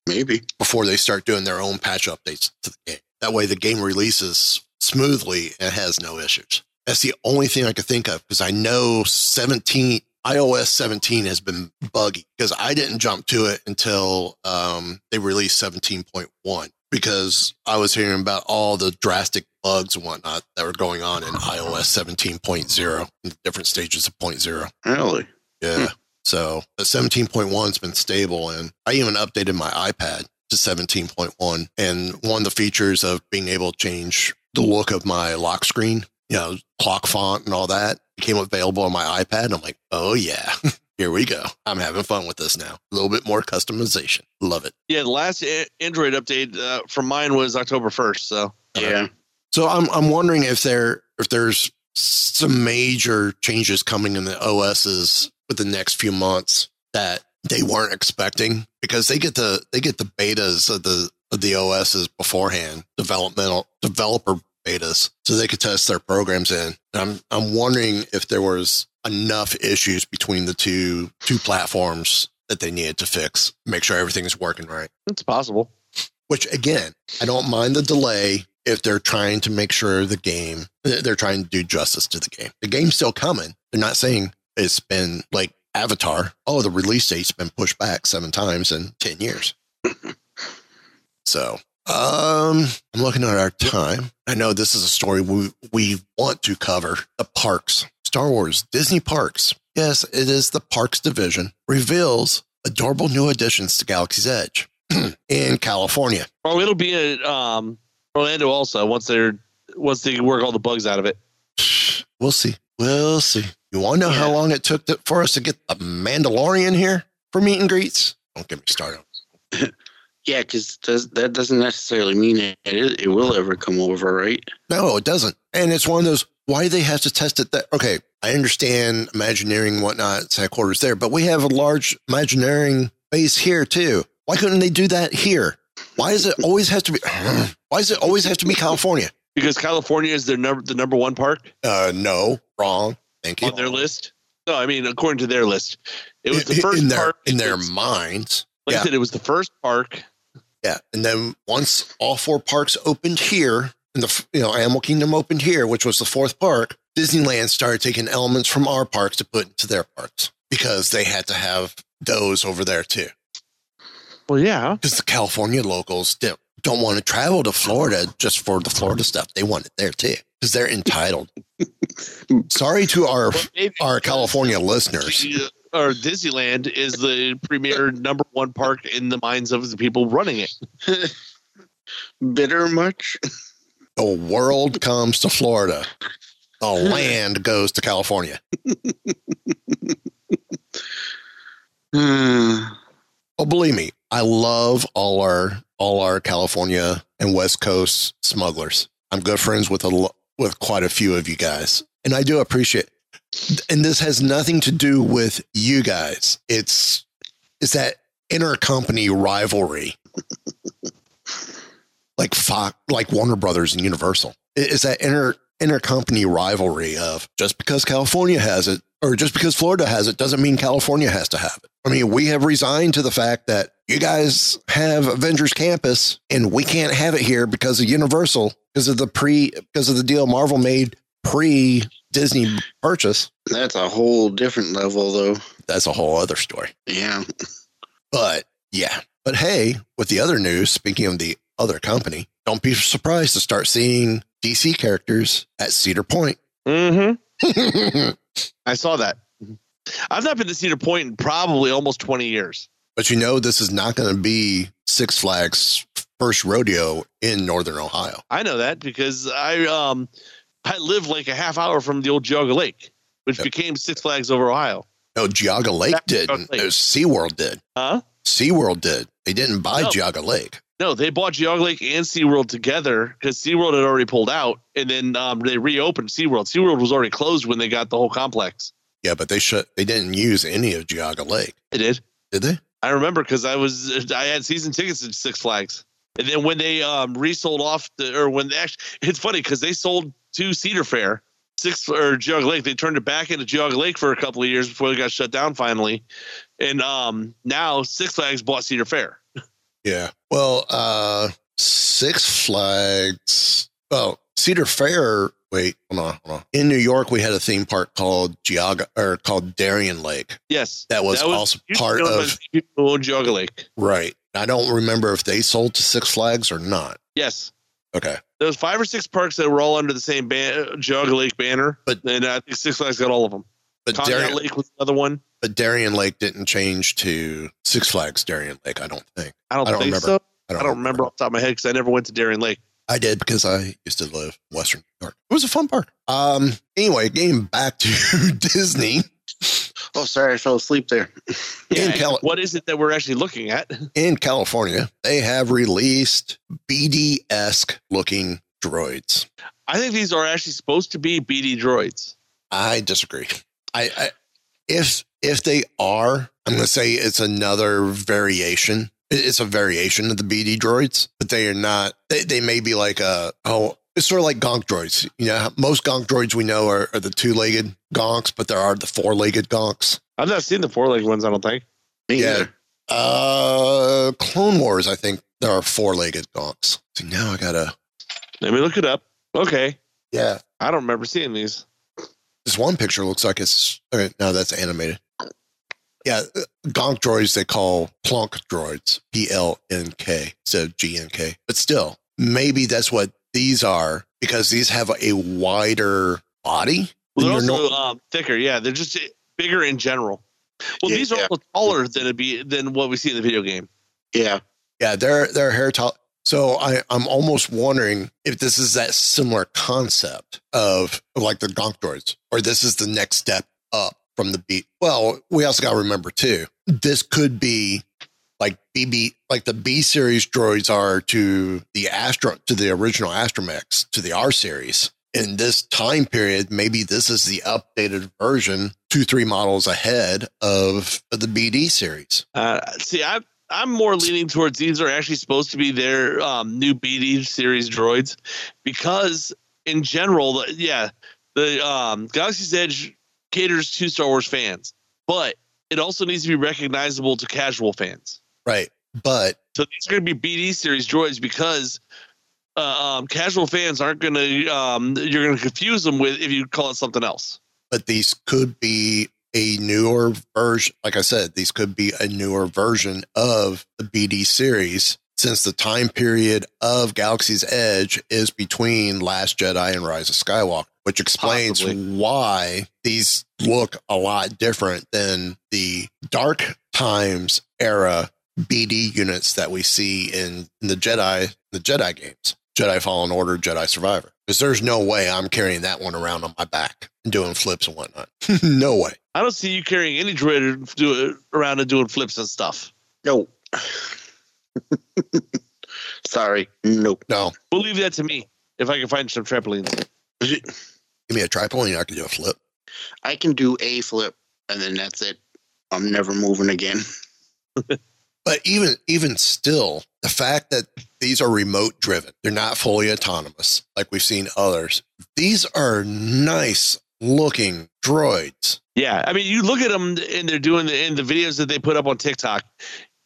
Maybe. before they start doing their own patch updates to the game. That way the game releases smoothly and has no issues. That's the only thing I could think of because I know 17 iOS 17 has been buggy because I didn't jump to it until um, they released 17.1 because I was hearing about all the drastic bugs and whatnot that were going on in iOS 17.0 in the different stages of 0.0. Really. Yeah. So the 17.1 has been stable, and I even updated my iPad to 17.1. And one of the features of being able to change the look of my lock screen, you know, clock font and all that became available on my iPad. And I'm like, oh, yeah, here we go. I'm having fun with this now. A little bit more customization. Love it. yeah the last android update uh, from mine was october 1st so Yeah. So I'm I'm wondering if there if there's some major changes coming in the OSs with the next few months that they weren't expecting because they get the they get the betas of the of the OSs beforehand, developmental developer betas, so they could test their programs in. And I'm I'm wondering if there was enough issues between the two two platforms that they needed to fix, make sure everything's working right it's possible which again, I don't mind the delay if they're trying to make sure the game, they're trying to do justice to the game. The game's still coming. They're not saying it's been like Avatar. Oh, the release date's been pushed back seven times in 10 years. so, um, I'm looking at our time. I know this is a story we, we want to cover the parks, Star Wars, Disney parks. Yes, it is the parks division reveals adorable new additions to Galaxy's Edge in California. oh it'll be at um orlando also once they're once they work all the bugs out of it We'll see. We'll see. You want to know how long it took to, for us to get the Mandalorian here for meet and greets? Don't get me started. Yeah, because does, that doesn't necessarily mean it, it it will ever come over, right? No, it doesn't. And it's one of those. Why do they have to test it? That okay? I understand Imagineering and whatnot, it's headquarters there, but we have a large Imagineering base here too. Why couldn't they do that here? Why does it always have to be? Why does it always have to be California? Because California is their number the number one park Uh, no, wrong. Thank you. on their list. No, I mean according to their list, it was the first in their park in their minds. Like I said, it was the first park. Yeah, and then once all four parks opened here, and the you know Animal Kingdom opened here, which was the fourth park, Disneyland started taking elements from our parks to put into their parks because they had to have those over there too. Well, yeah, Because the California locals don't, don't want to travel to Florida just for the Florida stuff. They want it there too because they're entitled. Sorry to our our California listeners. Or Disneyland is the premier number one park in the minds of the people running it. Bitter much? The world comes to Florida. The land goes to California. Hmm. Oh, believe me, I love all our all our California and West Coast smugglers. I'm good friends with a lo- with quite a few of you guys, and I do appreciate. And this has nothing to do with you guys. It's it's that intercompany rivalry, like Fox, like Warner Brothers and Universal. It- It's that inter intercompany rivalry of just because California has it or just because Florida has it doesn't mean California has to have it. I mean, we have resigned to the fact that you guys have Avengers Campus and we can't have it here because of Universal, because of the pre, because of the deal Marvel made pre Disney purchase. That's a whole different level, though. That's a whole other story. Yeah. But yeah, but hey, with the other news, speaking of the other company, don't be surprised to start seeing DC characters at Cedar Point. Mm-hmm. I saw that. I've not been to Cedar Point in probably almost 20 years. But you know, this is not going to be Six Flags first rodeo in Northern Ohio. I know that because I um I live like a half hour from the old Geauga Lake, which Yep. became Six Flags over Ohio. No, Geauga Lake That's didn't. Lake. Was SeaWorld did. Huh? SeaWorld did. They didn't buy No. Geauga Lake. No, they bought Geauga Lake and SeaWorld together because SeaWorld had already pulled out, and then um, they reopened SeaWorld. SeaWorld was already closed when they got the whole complex. Yeah, but they shut. They didn't use any of Geauga Lake, They did. did they? I remember because I was I had season tickets at Six Flags, and then when they um, resold off the or when they actually it's funny because they sold to Cedar Fair Six or Geauga Lake, they turned it back into Geauga Lake for a couple of years before they got shut down finally, and um, now Six Flags bought Cedar Fair. Yeah. Well, uh, Six Flags. Oh, Cedar Fair. Wait, hold on, hold on. In New York, we had a theme park called Geauga or called Darien Lake. Yes, That was also used to part be owned by of the people who own Geauga Lake. right. I don't remember if they sold to Six Flags or not. Yes, Okay. there was five or six parks that were all under the same ban- Geauga Lake banner, But- and I think Six Flags got all of them. But Darien, Lake was another one. but Darien Lake didn't change to Six Flags Darien Lake. I don't think. I don't, I don't think remember. so. I don't remember off the top of my head because I never went to Darien Lake. I did because I used to live in Western New York. It was a fun park. Um. Anyway, getting back to Disney Oh, sorry, I fell asleep there. in, Cali- what is it that we're actually looking at? in California, they have released BD esque looking droids. I think these are actually supposed to be BD droids. I disagree. I, I if if they are, I'm going to say it's another variation. It's a variation of the BD droids, but they are not. They, they may be like a oh, it's sort of like gonk droids. You know, most gonk droids we know are, are the two legged gonks, but there are the four legged gonks. I've not seen the four legged ones, I don't think. Me Yeah. either. Uh, Clone Wars, I think there are four legged gonks. See, now I gotta. Let me look it up. Okay. Yeah, I don't remember seeing these. This one picture looks like it's okay. No, that's animated. Yeah, gonk droids they call plonk droids, P L N K instead of G N K. But still, maybe that's what these are because these have a wider body. Well, they're also nor- um, thicker. Yeah, they're just bigger in general. Well, Yeah, these are yeah. also taller than a be than what we see in the video game. Yeah. yeah, they're they're hair tall. So I, I'm almost wondering if this is that similar concept of like the gonk droids, or this is the next step up from the beat. Well, we also got to remember too, this could be like BB, like the B series droids are to the Astro, to the original Astromechs, to the R series. in this time period, maybe this is the updated version, two, three models ahead of the BD series. Uh, see, I, I'm more leaning towards these are actually supposed to be their um, new BD series droids because, in general, yeah, the um, Galaxy's Edge caters to Star Wars fans, but it also needs to be recognizable to casual fans. Right. But So these are going to be BD series droids because uh, um, casual fans aren't going to. Um, you're going to confuse them with if you call it something else. but these could be a newer version. Like I said, these could be a newer version of the BD series since the time period of Galaxy's Edge is between Last Jedi and Rise of Skywalker, which explains Possibly. why these look a lot different than the Dark Times era BD units that we see in, in the Jedi the Jedi games. Jedi Fallen Order, Jedi Survivor. Because there's no way I'm carrying that one around on my back and doing flips and whatnot. no way. I don't see you carrying any droid do it around and doing flips and stuff. No. Sorry. Nope. No. We'll leave that to me if I can find some trampolines. Give me a trampoline, I can do a flip. I can do a flip and then that's it. I'm never moving again. But even even still, the fact that these are remote driven, they're not fully autonomous like we've seen others. These are nice looking droids. Yeah, I mean, you look at them and they're doing the in the videos that they put up on TikTok,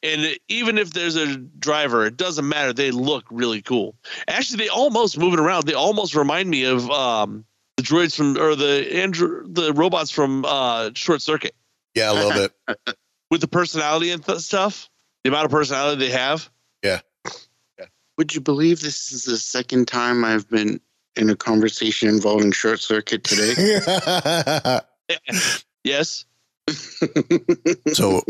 and even if there's a driver, it doesn't matter. They look really cool. Actually, they almost moving around. They almost remind me of um, the droids from or the andro- the robots from uh, Short Circuit Yeah, a little bit. with the personality and th- stuff. The amount of personality they have. Yeah. yeah. Would you believe this is the second time I've been in a conversation involving short circuit today? Yes. so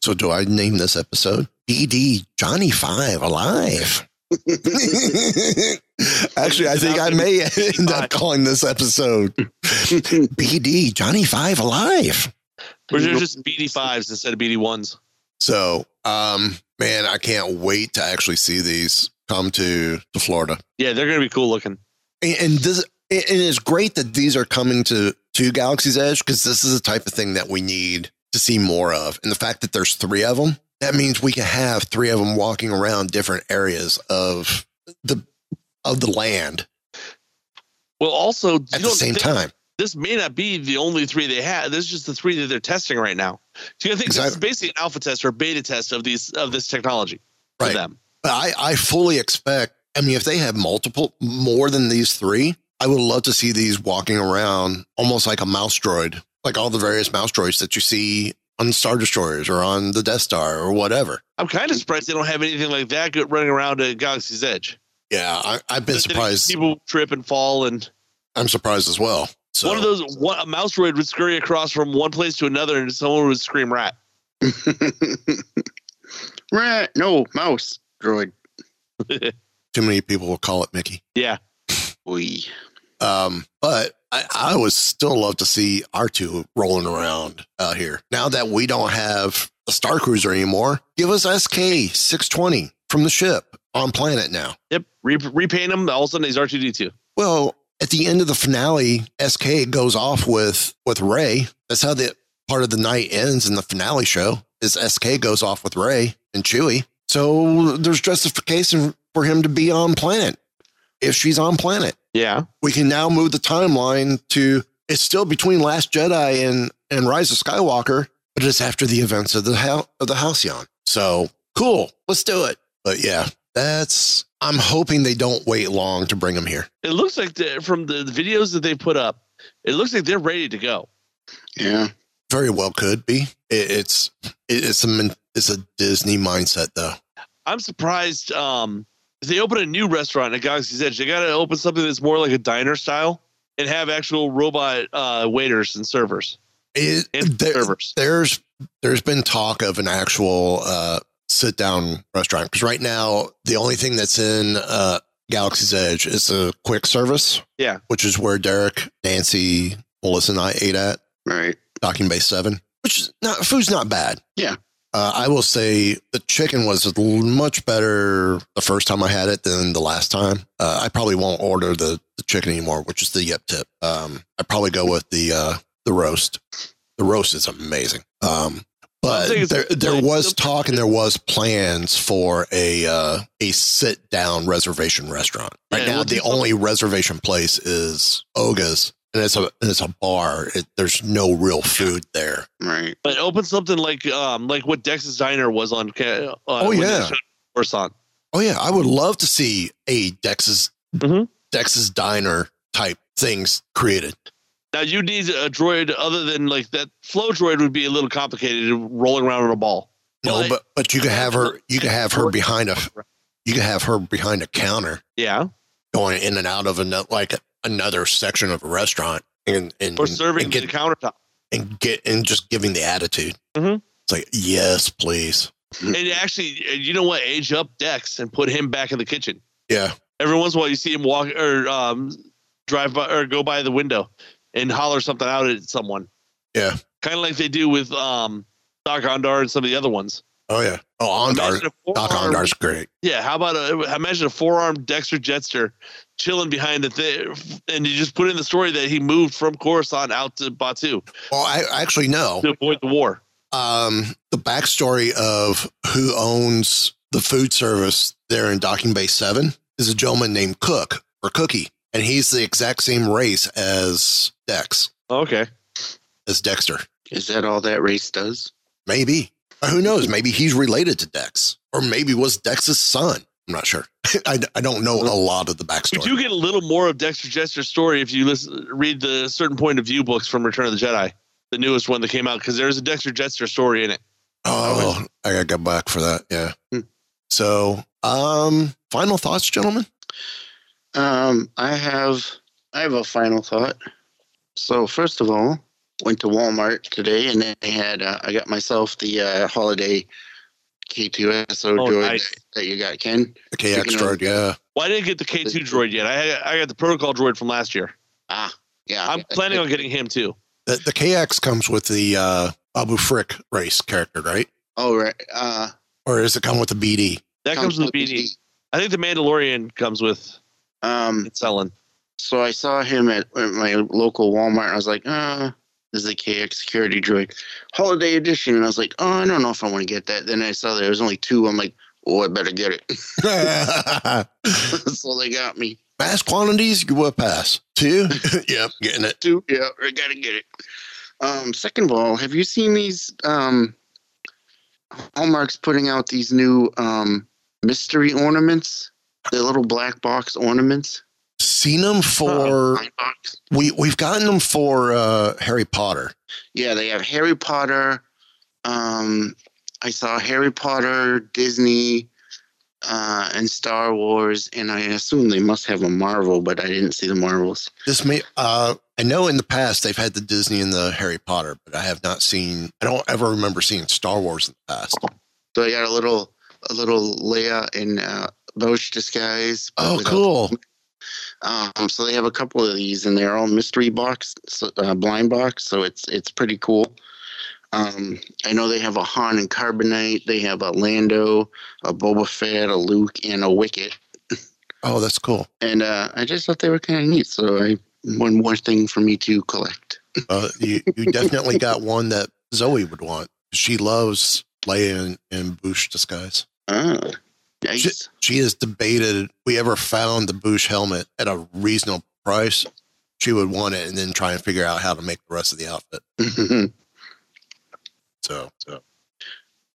so do I name this episode BD Johnny Five Alive? Actually, I think I may end up calling this episode BD Johnny Five Alive. Or they're just BD fives instead of BD ones. So, um, man, I can't wait to actually see these come to, to Florida. Yeah, they're gonna be cool looking. And, and this, and it's great that these are coming to to Galaxy's Edge because this is the type of thing that we need to see more of. And the fact that there's three of them, that means we can have three of them walking around different areas of the of the land Well, also at the same time. this may not be the only three they have. This is just the three that they're testing right now. So you think this is basically an alpha test or a beta test of these of this technology for Right. them. But I, I fully expect. I mean, if they have multiple more than these three, I would love to see these walking around almost like a mouse droid, like all the various mouse droids that you see on Star Destroyers or on the Death Star or whatever. I'm kind of surprised they don't have anything like that running around at Galaxy's Edge. Yeah, I, I've been But surprised. People trip and fall, and I'm surprised as well. So one of those one, a mouse droid would scurry across from one place to another, and someone would scream "rat." Rat. No, mouse. Droid. too many people will call it Mickey. Yeah, We. Um, but I, I would still love to see R2 rolling around out here. Now that we don't have a Star Cruiser anymore, give us SK 620 from the ship on planet now. yep. Re- repaint them. All of a sudden, he's R2D2. Well, at the end of the finale, SK goes off with with Rey. That's how the part of the night ends in the finale show. Is SK goes off with Rey and Chewie. So there's justification for him to be on planet if she's on planet. Yeah, We can now move the timeline to it's still between Last Jedi and and Rise of Skywalker, but it's after the events of the of the Halcyon. So cool, let's do it. But yeah, that's I'm hoping they don't wait long to bring him here. it looks like the, from the videos that they put up, it looks like they're ready to go. Yeah. Very well could be. It, it's it, it's a it's a Disney mindset though. I'm surprised. Um, if they open a new restaurant at Galaxy's Edge, they got to open something that's more like a diner style and have actual robot uh, waiters and servers It, and there- servers. there's there's been talk of an actual uh, sit down restaurant because right now the only thing that's in uh, Galaxy's Edge is a quick service. Yeah. which is where Derek, Nancy, Melissa, and I ate at Right. Docking Bay Seven, which is not food's not bad. Yeah. Uh, I will say the chicken was much better the first time I had it than the last time. Uh, I probably won't order the, the chicken anymore, which is the yep tip. Um, I probably go with the uh, the roast. The roast is amazing. Um, but there, there was talk and there was plans for a uh, a sit down reservation restaurant. Right Yeah, now, the just- only reservation place is Oga's, and it's a and it's a bar. It, there's no real food there. Right. But open something like um like what Dex's Diner was on. Uh, Oh, yeah. showed Coruscant. Oh yeah, I would love to see a Dex's Mhm. Dex's diner type things created. Now you need a droid other than like that. Flo droid would be a little complicated, rolling around on a ball. No, but but you could have her you could have her behind a you could have her behind a counter Yeah, going in and out of another like another section of a restaurant and and or serving and the get countertop. and get and just giving the attitude. Mhm. It's like yes, please. And actually, uh, you know what? Age up Dex and put him back in the kitchen. Yeah, Every once in a while, you see him walk or um, drive by or go by the window and holler something out at someone. Yeah. kind of like they do with um, Doc Ondar and some of the other ones. oh yeah. Oh, Ondar, Doc Ondar's great. Yeah, how about a imagine a four-armed Dexter Jettster chilling behind the thing, and you just put in the story that he moved from Coruscant out to Batuu Well, I actually know. to avoid the war. um, the backstory of who owns the food service there in Docking Bay 7 is a gentleman named Cook or Cookie. And he's the exact same race as Dex, Okay, as Dexter. Is that all that race does? Maybe. Who knows? Maybe he's related to Dex. Or maybe was Dex's son. I'm not sure. I, I don't know a lot of the you backstory. do get a little more of Dexter Jettster's story if you listen, read the certain point of view books from Return of the Jedi, the newest one that came out, because there's a Dexter Jester story in it. Oh, I gotta go back for that. Yeah. Hmm. So, um, final thoughts, gentlemen. Um, I have I have a final thought. So first of all, went to Walmart today, and they had uh, I got myself the uh, holiday K2SO Oh, droid nice. that you got, Ken. The KX Speaking of- droid, yeah. Well, I didn't get the K2 droid yet. I had, I got the protocol droid from last year. Ah, yeah. I'm planning on getting him too. The, the KX comes with the uh, Abu Frick race character, right? Oh right. Uh, Or does it come with the BD? That comes with the BD. I think the Mandalorian comes with Um, it's selling. so I saw him at, at my local Walmart. And I was like, uh, this is a KX security droid, holiday edition. And I was like, oh, I don't know if I want to get that. Then I saw there was only two. I'm like, oh, I better get it. so they got me. Mass quantities, you will pass. Two? yep, getting it. Two. Yeah, I gotta get it. Um, second of all, have you seen these um Hallmark's putting out these new um mystery ornaments? The little black box ornaments. Seen them for, Blind box. we, we've gotten them for uh, Harry Potter. Yeah, they have Harry Potter. Um, I saw Harry Potter, Disney, uh, and Star Wars, and I assume they must have a Marvel, but I didn't see the Marvels. This may, uh, I know in the past they've had the Disney and the Harry Potter, but I have not seen, I don't ever remember seeing Star Wars in the past. So I got a little, a little Leia in uh, Boushh disguise. Oh, cool. Um, so they have a couple of these, and they're all mystery box, uh, blind box. So it's it's pretty cool. Um, I know they have a Han and Carbonite. They have a Lando, a Boba Fett, a Luke, and a Wicket. Oh, that's cool. And uh, I just thought they were kind of neat. So I one more thing for me to collect. Uh, you, you definitely got one that Zoe would want. She loves Leia in, in Boushh disguise. Ah, nice. She has debated we ever found the Boushh helmet at a reasonable price. She would want it and then try and figure out how to make the rest of the outfit. So, so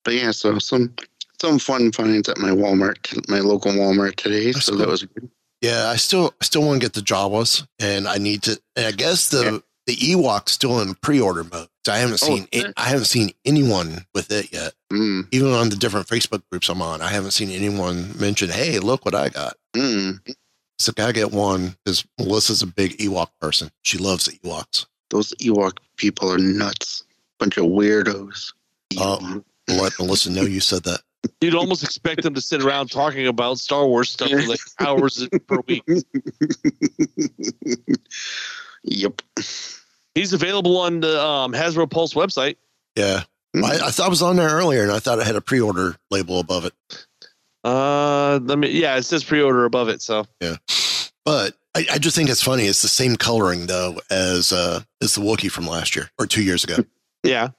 but yeah, so some some fun finds at my Walmart, my local Walmart today. That's so cool. that was good. yeah, I still I still want to get the Jawas, and I need to. And I guess the Yeah. The Ewok's still in pre-order mode. So I haven't Oh, seen yeah. it, I haven't seen anyone with it yet. Mm, Even on the different Facebook groups I'm on, I haven't seen anyone mention, "Hey, look what I got." mm. So I get one because Melissa's a big Ewok person. She loves the Ewoks. Those Ewok people are nuts. Bunch of weirdos. Oh. I'll let Melissa know you said that. You'd almost expect them to sit around talking about Star Wars stuff for like hours per week. yep. He's available on the um, Hasbro Pulse website. Yeah. I, I thought I was on there earlier, and I thought it had a pre-order label above it. Uh, let me. Yeah, it says pre-order above it. So yeah. But I, I just think it's funny. It's the same coloring though as uh as the Wookiee from last year or two years ago. yeah,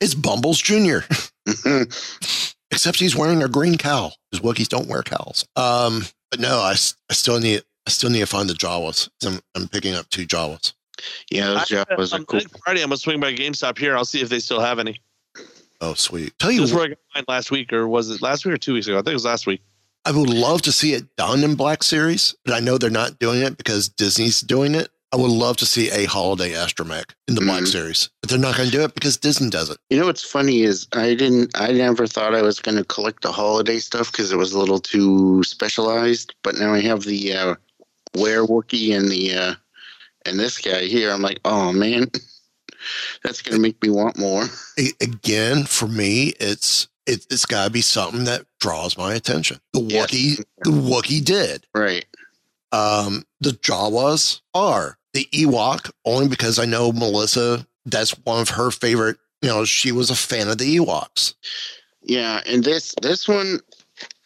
It's Bumbles Junior, except he's wearing a green cowl because Wookiees don't wear cowls. Um, but no, I, I still need I still need to find the Jawas. I'm, I'm picking up two Jawas. yeah, those I, Jawas are um, cool. Friday I'm gonna swing by GameStop here. I'll see if they still have any. Oh, sweet. Tell you, This is where I got mine last week, or was it last week or two weeks ago? I think it was last week. I would love to see it done in Black Series, but I know they're not doing it because Disney's doing it. I would love to see a holiday astromech in the Black Mhm. Series, but they're not going to do it because Disney does it. You know what's funny is I didn't. I never thought I was going to collect the holiday stuff because it was a little too specialized. But now I have the uh, Were Wookiee and the uh, and this guy here. I'm like, oh man, that's going to make me want more. Again, for me, it's it, it's got to be something that draws my attention. The Yes. Wookiee, the Wookiee did. Right. Um, the Jawas are the Ewok only because I know Melissa. That's one of her favorite. You know, she was a fan of the Ewoks. Yeah, and this this one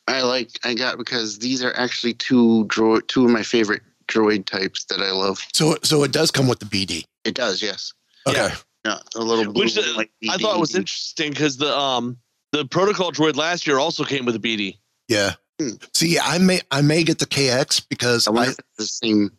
I like. I got because these are actually two droid, two of my favorite droid types that I love. So, so it does come with the BD. It does, yes. Okay. Yeah. Yeah, a little blue Which one uh, like I thought was BD. interesting because the um the protocol droid last year also came with a BD. Yeah. Hmm. See, I may I may get the KX because I I, wonder if it's the same.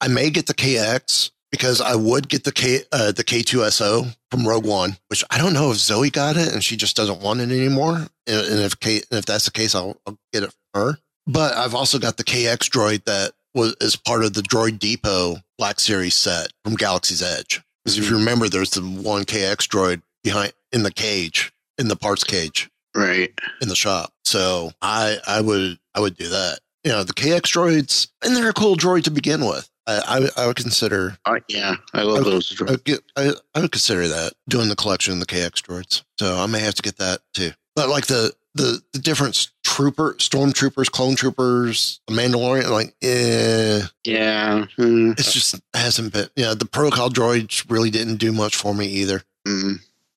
I may get the KX because I would get the K uh, the K2SO from Rogue One, which I don't know if Zoe got it and she just doesn't want it anymore. And, and if K, and if that's the case, I'll, I'll get it from her. But I've also got the KX droid that was is part of the Droid Depot Black Series set from Galaxy's Edge. Because if you remember, there's the one KX droid behind in the cage in the parts cage Right. in the shop. So I I would I would do that. You know, the KX droids, and they're a cool droid to begin with. I I, I would consider Uh, yeah, I love those. I droids. would, get, I, I would consider that doing the collection of the KX droids. So I may have to get that too. But like the the the different trooper, stormtroopers, clone troopers, Mandalorian, like eh, Yeah. mm, it's just hasn't been. Yeah, the protocol droids really didn't do much for me either. mm,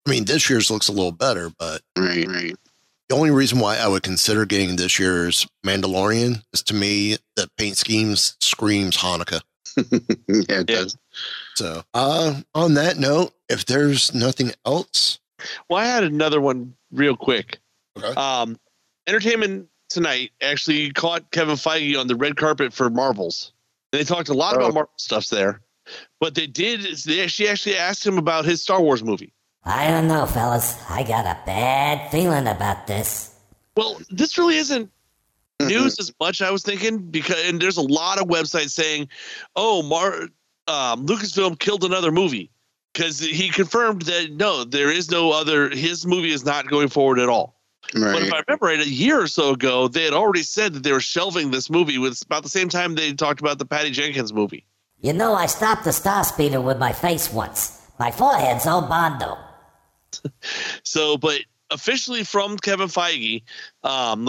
I mean, this year's looks a little better, but right. Right. The only reason why I would consider getting this year's Mandalorian is to me that paint schemes screams Hanukkah. yeah, it Yeah. does. So, uh, on that note, if there's nothing else, Well, I had another one real quick. Okay. Um, Entertainment Tonight actually caught Kevin Feige on the red carpet for Marvels. They talked a lot Oh. about Marvel stuffs there, but they did. They actually actually asked him about his Star Wars movie. I don't know, fellas. I got a bad feeling about this. Well, this really isn't news as much. I was thinking because and there's a lot of websites saying, "Oh, Mar um, Lucasfilm killed another movie," because he confirmed that no, there is no other. His movie is not going forward at all. But if I remember right, a year or so ago, they had already said that they were shelving this movie. With about the same time they talked about the Patty Jenkins movie. You know, I stopped the star speeder with my face once. My forehead's all bondo. So, but officially from Kevin Feige, um,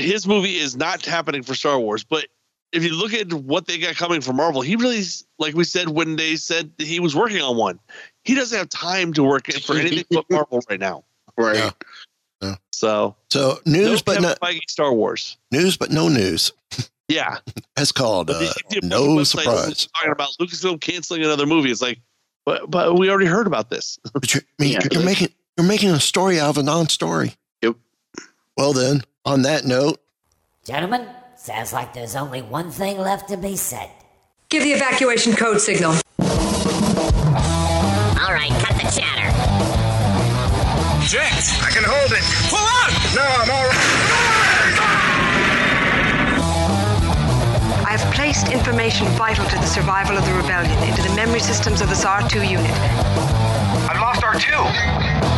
his movie is not happening for Star Wars. But if you look at what they got coming from Marvel, he really, like we said when they said he was working on one, he doesn't have time to work for anything but Marvel right now. Right. Yeah. So, so no news, but Kevin no Star Wars. news, but no news. Yeah, that's called uh, the- the no website surprise. talking about Lucasfilm canceling another movie. It's like, but but we already heard about this. But you're, I mean, Yeah, you're it- making you're making a story out of a non-story. Yep. Well, then, on that note, Gentlemen, sounds like there's only one thing left to be said. Give the evacuation code signal. All right, cut the chatter. Jinx, I can hold it. Pull out! No, I'm all right. I have placed information vital to the survival of the rebellion into the memory systems of this R2 unit. I've lost R2.